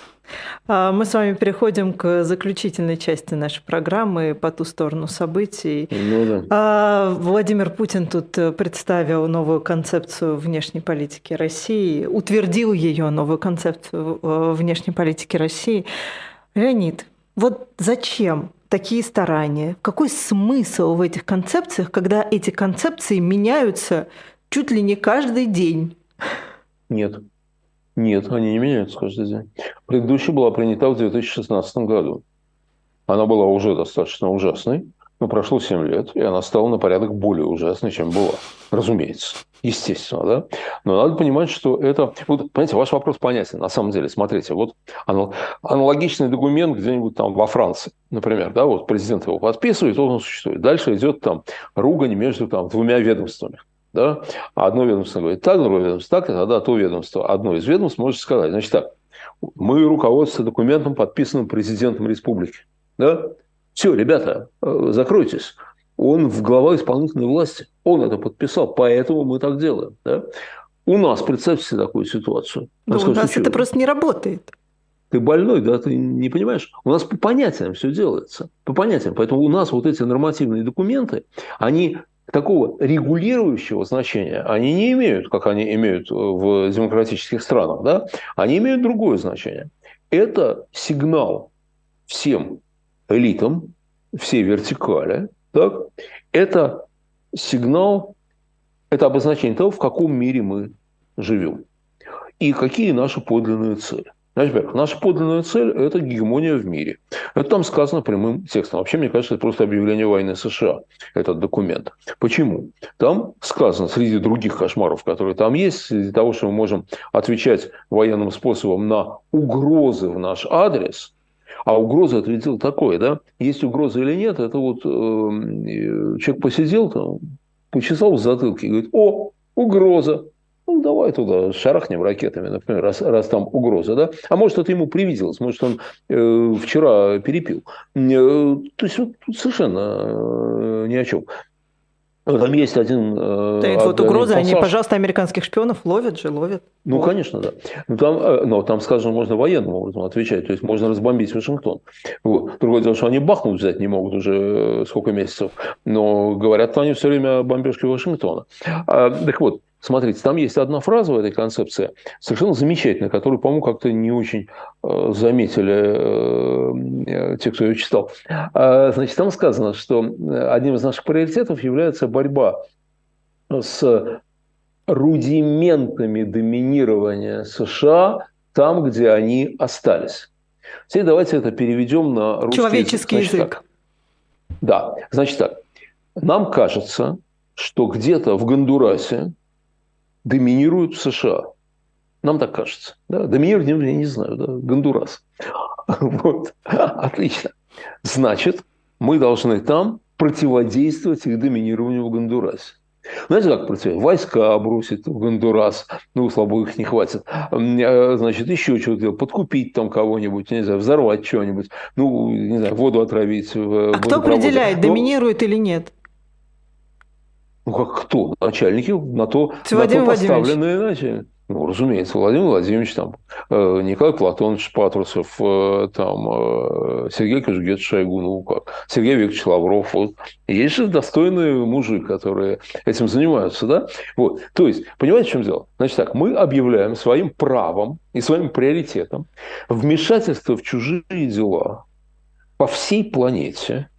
А, мы с вами переходим к заключительной части нашей программы «По ту сторону событий». Ну, да. А, Владимир Путин тут представил новую концепцию внешней политики России, утвердил ее новую концепцию э, внешней политики России. Леонид, вот зачем такие старания? Какой смысл в этих концепциях, когда эти концепции меняются чуть ли не каждый день? Нет. Нет, они не меняются каждый день. Предыдущая была принята в 2016 году. Она была уже достаточно ужасной, но прошло 7 лет, и она стала на порядок более ужасной, чем была. Разумеется. Естественно, да? Но надо понимать, что это... Вот, понимаете, ваш вопрос понятен. На самом деле, смотрите, вот аналогичный документ где-нибудь там во Франции, например, да, вот президент его подписывает, он существует. Дальше идет там ругань между там двумя ведомствами да, а одно ведомство говорит так, другое ведомство так, и тогда то ведомство, одно из ведомств может сказать, значит так, мы руководствуемся документом, подписанным президентом республики. Да? Все, ребята, э, закройтесь. Он в глава исполнительной власти. Он это подписал, поэтому мы так делаем. Да? У нас, представьте себе такую ситуацию. Но у нас это просто не работает. Ты больной, да, ты не понимаешь? У нас по понятиям все делается. По понятиям. Поэтому у нас вот эти нормативные документы, они такого регулирующего значения они не имеют, как они имеют в демократических странах. Да? Они имеют другое значение. Это сигнал всем элитам, всей вертикали. Так? Это сигнал, это обозначение того, в каком мире мы живем. И какие наши подлинные цели. Значит, во наша подлинная цель – это гегемония в мире. Это там сказано прямым текстом. Вообще, мне кажется, это просто объявление войны США, этот документ. Почему? Там сказано, среди других кошмаров, которые там есть, среди того, что мы можем отвечать военным способом на угрозы в наш адрес, а угроза это дело такое, да? Есть угроза или нет, это вот э, человек посидел там, почесал в затылке и говорит, о, угроза, ну, давай туда шарахнем ракетами, например, раз, раз там угроза, да? А может, это ему привиделось, может, он э, вчера перепил. Э, то есть, вот, тут совершенно э, ни о чем. Там есть один... Э, да, вот угрозы, они, пожалуйста, американских шпионов ловят же, ловят. Ну, вот. конечно, да. Но там, э, но там, скажем, можно военным образом отвечать, то есть можно разбомбить Вашингтон. Вот. Другое дело, что они бахнуть взять не могут уже э, сколько месяцев, но говорят они все время о бомбежке Вашингтона. А, так вот, смотрите, там есть одна фраза в этой концепции, совершенно замечательная, которую, по-моему, как-то не очень э, заметили э, те, кто ее читал. А, значит, там сказано, что одним из наших приоритетов является борьба с рудиментами доминирования США там, где они остались. Теперь давайте это переведем на русский Человеческий язык. Значит, язык. Так. Да, значит так. Нам кажется, что где-то в Гондурасе доминируют США. Нам так кажется. Да? Доминируют, я не знаю, да? Гондурас. Вот. Отлично. Значит, мы должны там противодействовать их доминированию в Гондурасе. Знаете, как противодействовать? Войска бросить в Гондурас, ну, слабо их не хватит. Э, значит, еще что-то делать, подкупить там кого-нибудь, не знаю, взорвать что-нибудь, ну, не знаю, воду отравить. А кто определяет, Но... доминирует или нет? Ну, как кто? Начальники на то, на то поставленные начальники. Ну, разумеется, Владимир Владимирович, там, э, Николай Платонович Патрусов, э, там, э, Сергей Кожугет Шойгу, ну как, Сергей Викторович Лавров. Вот. Есть же достойные мужи, которые этим занимаются, да? Вот. То есть, понимаете, в чем дело? Значит так, мы объявляем своим правом и своим приоритетом вмешательство в чужие дела по всей планете,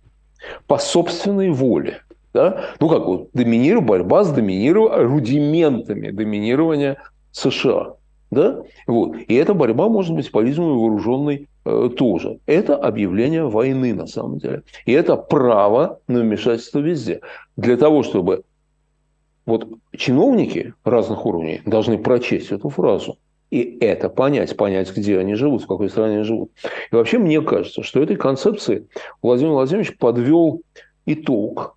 по собственной воле. Да? Ну, как вот, доминиру, борьба с доминированием, рудиментами доминирования США. Да? Вот. И эта борьба может быть, по-видимому, вооруженной э, тоже. Это объявление войны, на самом деле. И это право на вмешательство везде. Для того, чтобы вот чиновники разных уровней должны прочесть эту фразу и это понять, понять, где они живут, в какой стране они живут. И вообще мне кажется, что этой концепции Владимир Владимирович подвел итог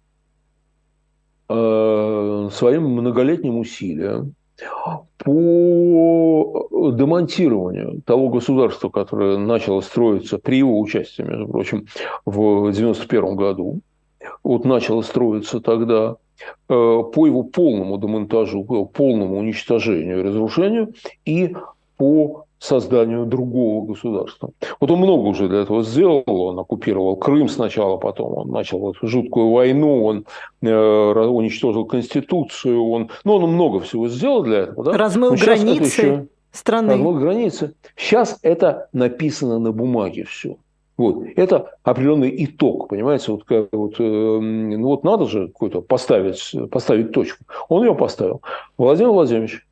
своим многолетним усилиям по демонтированию того государства, которое начало строиться при его участии, между прочим, в 1991 году, вот начало строиться тогда, э, по его полному демонтажу, по полному уничтожению и разрушению и по созданию другого государства. Вот он много уже для этого сделал. Он оккупировал Крым сначала, потом он начал эту жуткую войну, он э, уничтожил Конституцию, он, ну, он много всего сделал для этого. Да? Размыл границы еще, страны. Размыл границы. Сейчас это написано на бумаге все. Вот. Это определенный итог, понимаете, вот, как, вот, э, ну вот надо же какой-то поставить, поставить точку. Он ее поставил. Владимир Владимирович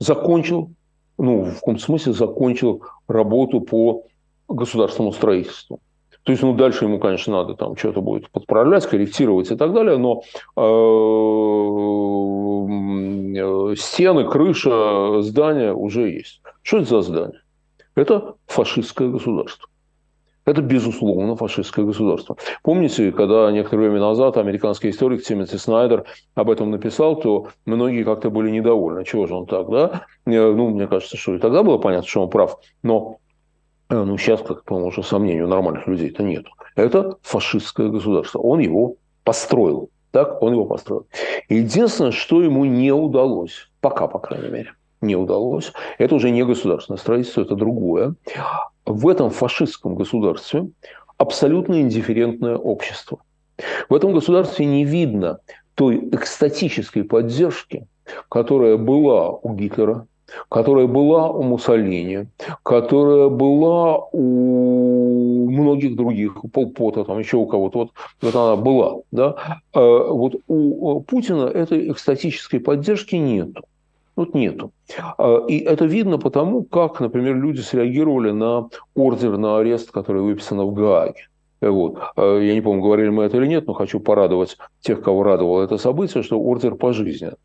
закончил ну, в каком-то смысле закончил работу по государственному строительству. То есть, ну, дальше ему, конечно, надо там что-то будет подправлять, корректировать и так далее, но э, стены, крыша здания уже есть. Что это за здание? Это фашистское государство. Это, безусловно, фашистское государство. Помните, когда некоторое время назад американский историк Тимоти Снайдер об этом написал, то многие как-то были недовольны. Чего же он так, да? Э, ну, мне кажется, что и тогда было понятно, что он прав. Но э, ну, сейчас, как по-моему, уже сомнений у нормальных людей-то нет. Это фашистское государство. Он его построил. Так, он его построил. Единственное, что ему не удалось, пока, по крайней мере, не удалось, это уже не государственное строительство, это другое в этом фашистском государстве абсолютно индифферентное общество. В этом государстве не видно той экстатической поддержки, которая была у Гитлера, которая была у Муссолини, которая была у многих других, у Полпота, там еще у кого-то, вот, вот она была. Да? А вот у Путина этой экстатической поддержки нету. Вот нету. А, и это видно потому, как, например, люди среагировали на ордер на арест, который выписан в Гааге. Вот. А, я не помню, говорили мы это или нет, но хочу порадовать тех, кого радовало это событие, что ордер пожизненный.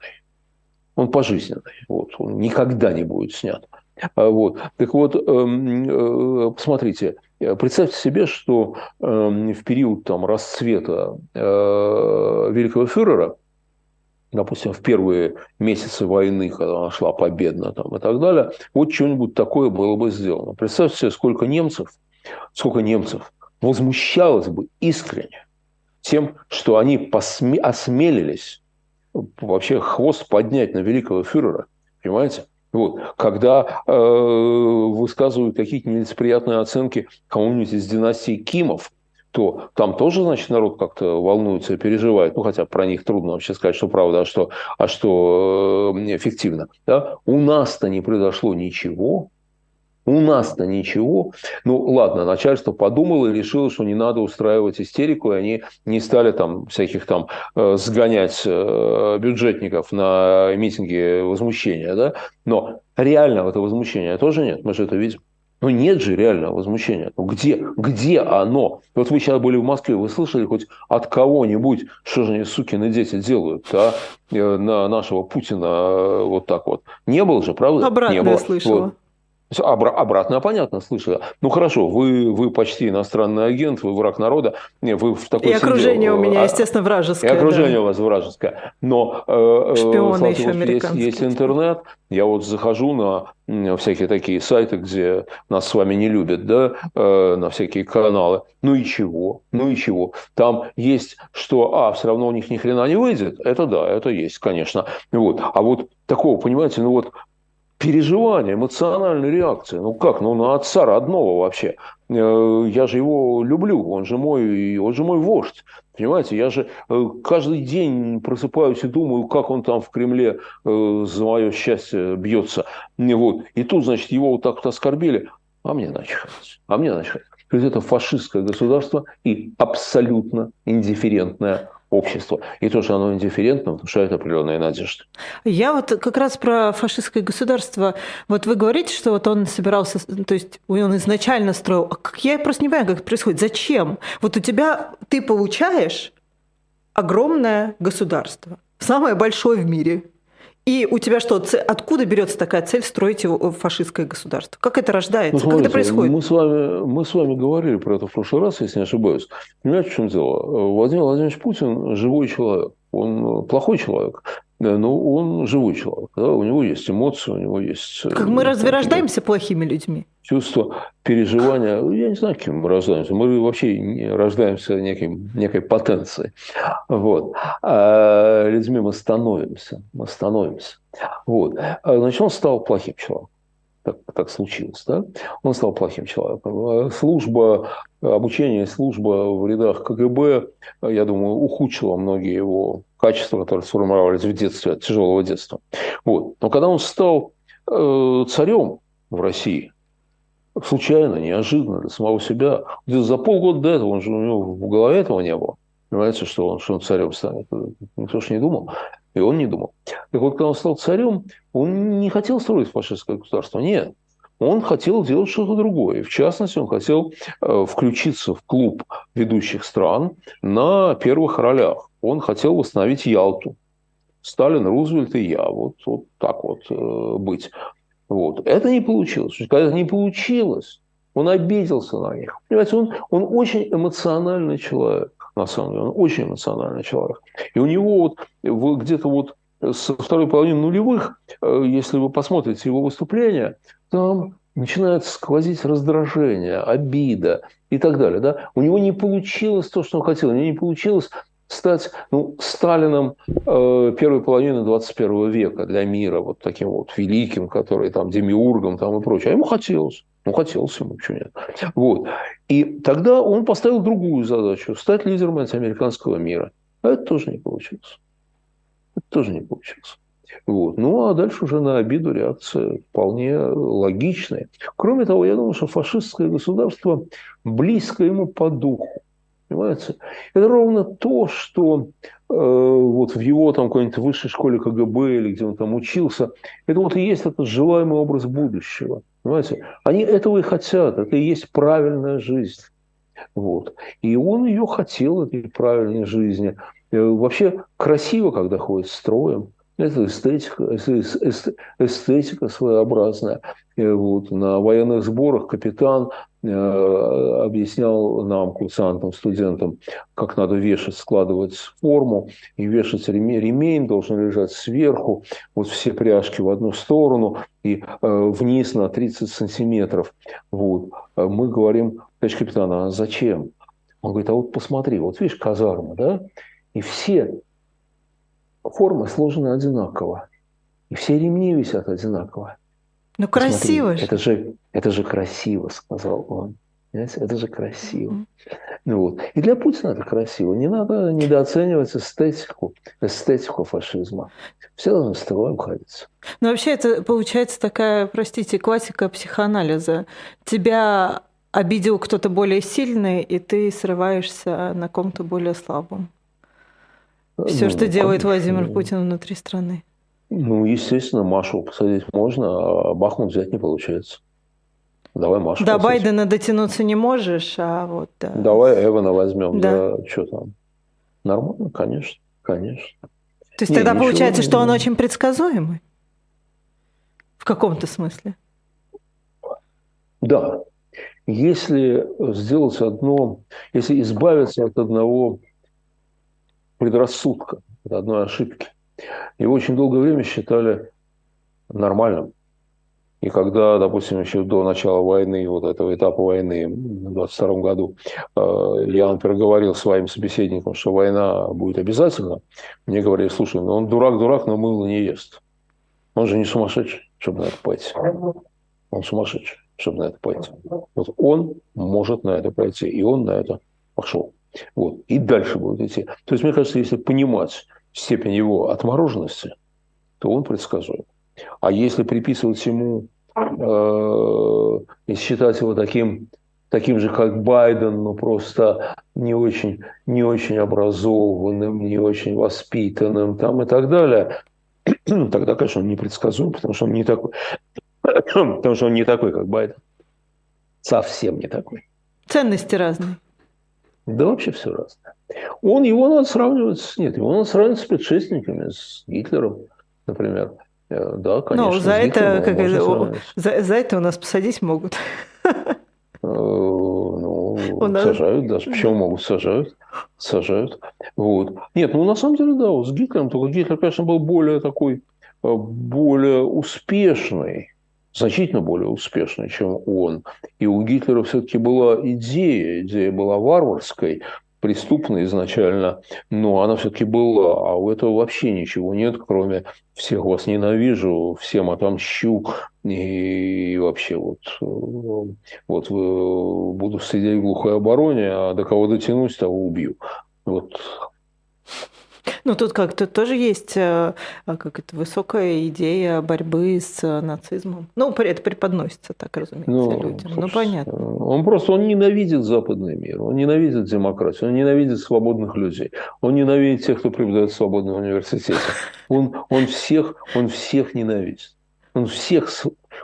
Он пожизненный. Вот. Он никогда не будет снят. А, вот. Так вот, эм, э, посмотрите, представьте себе, что эм, в период там, расцвета э, великого фюрера – допустим, в первые месяцы войны, когда она шла победно там, и так далее, вот что-нибудь такое было бы сделано. Представьте себе, сколько немцев, сколько немцев возмущалось бы искренне тем, что они посме... осмелились вообще хвост поднять на великого фюрера, понимаете? Вот. Когда э, высказывают какие-то нелицеприятные оценки кому-нибудь из династии Кимов, то там тоже, значит, народ как-то волнуется и переживает. Ну, хотя про них трудно вообще сказать, что правда, а что, а что э, эффективно. Да? У нас-то не произошло ничего, у нас-то ничего. Ну, ладно, начальство подумало и решило, что не надо устраивать истерику, и они не стали там всяких там э, сгонять э, бюджетников на митинги возмущения, да? Но реального это возмущения тоже нет, мы же это видим. Ну, нет же реального возмущения. Ну, где, где оно? Вот вы сейчас были в Москве, вы слышали хоть от кого-нибудь, что же они, сукины дети, делают а? Э, на нашего Путина вот так вот? Не было же, правда? Обратно не было. слышала. Вот. Обра- обратно понятно, слышала. Ну хорошо, вы, вы почти иностранный агент, вы враг народа, вы в такой И окружение у меня, а, естественно, вражеское. И окружение да. у вас вражеское. Но э, э Шпионы еще есть, есть интернет, я вот захожу на всякие такие сайты, где нас с вами не любят, да, э, на всякие каналы. Ну и чего? Ну и чего? Там есть, что, а, все равно у них ни хрена не выйдет. Это да, это есть, конечно. Вот. А вот такого, понимаете, ну вот переживания, эмоциональная реакция. Ну как, ну на отца родного вообще. Э, я же его люблю, он же мой, он же мой вождь. Понимаете, я же э, каждый день просыпаюсь и думаю, как он там в Кремле э, за мое счастье бьется. Вот. И тут, значит, его вот так вот оскорбили, а мне начхать. А мне начхать. То есть это фашистское государство и абсолютно индифферентное общество. И то, что оно индифферентно, внушает определенные надежды. Я вот как раз про фашистское государство. Вот вы говорите, что вот он собирался, то есть он изначально строил. А я просто не понимаю, как это происходит. Зачем? Вот у тебя, ты получаешь огромное государство, самое большое в мире, и у тебя что, откуда берется такая цель строить его фашистское государство? Как это рождается? Ну, смотрите, как это происходит? Мы с, вами, мы с вами говорили про это в прошлый раз, если не ошибаюсь. Понимаете, в чем дело? Владимир Владимирович Путин живой человек. Он плохой человек, но он живой человек. Да? У него есть эмоции, у него есть... Как мы разве рождаемся плохими людьми? чувство переживания. Ну, я не знаю, кем мы рождаемся. Мы вообще не рождаемся неким, некой потенцией. Вот. А людьми мы становимся. Мы становимся. Вот. А, значит, он стал плохим человеком. Так, так случилось, да? Он стал плохим человеком. Служба, обучение, служба в рядах КГБ, я думаю, ухудшила многие его качества, которые сформировались в детстве, от тяжелого детства. Вот. Но когда он стал э, царем в России, случайно, неожиданно для самого себя. За полгода до этого, он же, у него в голове этого не было. Понимаете, что он, что он царем станет. Никто же не думал. И он не думал. Так вот, когда он стал царем, он не хотел строить фашистское государство. Нет. Он хотел делать что-то другое. В частности, он хотел э, включиться в клуб ведущих стран на первых ролях. Он хотел восстановить Ялту. Сталин, Рузвельт и я. Вот, вот так вот э, быть. Вот. Это не получилось. Когда это не получилось, он обиделся на них. Понимаете, он, он очень эмоциональный человек, на самом деле. Он очень эмоциональный человек. И у него вот где-то вот со второй половины нулевых, э, если вы посмотрите его выступления, там начинает сквозить раздражение, обида и так далее. Да? У него не получилось то, что он хотел. У него не получилось стать ну, Сталином э, первой половины 21 века для мира, вот таким вот великим, который там демиургом там и прочее. А ему хотелось. Ну, хотелось ему, почему нет. Вот. И тогда он поставил другую задачу – стать лидером антиамериканского мира. А это тоже не получилось. Это тоже не получилось. Вот. Ну, а дальше уже на обиду реакция вполне логичная. Кроме того, я думаю, что фашистское государство близко ему по духу. Понимаете? Это ровно то, что э, вот в его там какой-нибудь высшей школе КГБ или где он там учился, это вот и есть этот желаемый образ будущего. Понимаете? Они этого и хотят, это и есть правильная жизнь. Вот. И он ее хотел, этой правильной жизни. Э, вообще красиво, когда ходит строем. Это эстетика, эстетика своеобразная. Э, вот, на военных сборах капитан э, объяснял нам, курсантам, студентам, как надо вешать, складывать форму. И вешать ремень, ремень должен лежать сверху, вот все пряжки в одну сторону и э, вниз на 30 сантиметров. Вот. Мы говорим, товарищ капитан, а зачем? Он говорит, а вот посмотри, вот видишь казарма, да? И все формы сложены одинаково. И все ремни висят одинаково. Ну, красиво же. Это же, это же красиво, сказал он. Понимаете? Это же красиво. Ну, вот. И для Путина это красиво. Не надо недооценивать эстетику, эстетику фашизма. Все должны строем ходить. Но вообще это получается такая, простите, классика психоанализа. Тебя обидел кто-то более сильный, и ты срываешься на ком-то более слабом. Все, ну, что делает Владимир Путин внутри страны. Ну, естественно, Машу посадить можно, а Бахмут взять не получается. Давай Машу. До посадить. Байдена дотянуться не можешь, а вот... Да. Давай Эвана возьмем, да. да, что там. Нормально, конечно, конечно. То есть не, тогда получается, не... что он очень предсказуемый? В каком-то смысле? Да. Если сделать одно, если избавиться от одного предрассудка, от одной ошибки, его очень долгое время считали нормальным. И когда, допустим, еще до начала войны, вот этого этапа войны в 22 году, э, я, например, говорил своим собеседникам, что война будет обязательно, мне говорили, слушай, ну он дурак-дурак, но мыло не ест. Он же не сумасшедший, чтобы на это пойти. Он сумасшедший, чтобы на это пойти. Вот он может на это пойти, и он на это пошел. Вот. И дальше будет идти. То есть, мне кажется, если понимать степень его отмороженности, то он предсказуем. А если приписывать ему э, и считать его таким, таким же, как Байден, но просто не очень, не очень образованным, не очень воспитанным там и так далее, тогда, конечно, он непредсказуем, потому что он не такой, потому что он не такой, как Байден. Совсем не такой. Ценности разные. Да вообще все разное. Он, его надо сравнивать, нет, его надо сравнивать с предшественниками, с Гитлером, например. Э, да, конечно. Ну, за это, как это за, за это у нас посадить могут. Э, ну, нас... сажают даже. Почему могут? Сажают. Сажают. Вот. Нет, ну, на самом деле, да, вот с Гитлером, только Гитлер, конечно, был более такой, э, более успешный, значительно более успешный, чем он. И у Гитлера все-таки была идея, идея была варварской, преступной изначально, но она все-таки была, а у этого вообще ничего нет, кроме всех вас ненавижу, всем отомщу, и вообще вот, вот буду сидеть в глухой обороне, а до кого дотянусь, того убью. Вот ну, тут как-то тоже есть э, а, как это, высокая идея борьбы с э, нацизмом. Ну, это преподносится так, разумеется, ну, людям. Ну, ну, понятно. Он просто он ненавидит западный мир, он ненавидит демократию, он ненавидит свободных людей, он ненавидит тех, кто преподает в свободном университете. Он, он, всех, он всех ненавидит. Он всех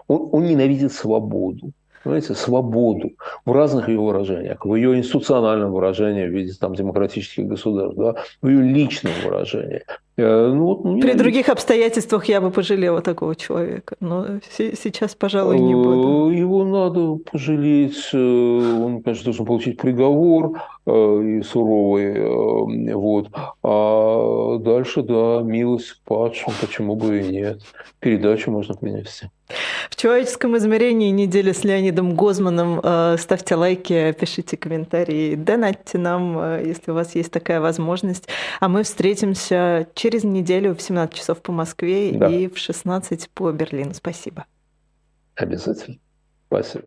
он, он ненавидит свободу понимаете, свободу в разных ее выражениях, в ее институциональном выражении в виде там, демократических государств, да, в ее личном выражении. Э, ну, вот, ну, При других обстоятельствах я бы пожалела такого человека, но сейчас, пожалуй, не буду. Э, его надо пожалеть, э, он, конечно, должен получить приговор и суровый, вот. А дальше, да, милость падшим, почему бы и нет. Передачу можно принести. В человеческом измерении неделя с Леонидом Гозманом. Ставьте лайки, пишите комментарии, донатьте нам, если у вас есть такая возможность. А мы встретимся через неделю в 17 часов по Москве да. и в 16 по Берлину. Спасибо. Обязательно. Спасибо.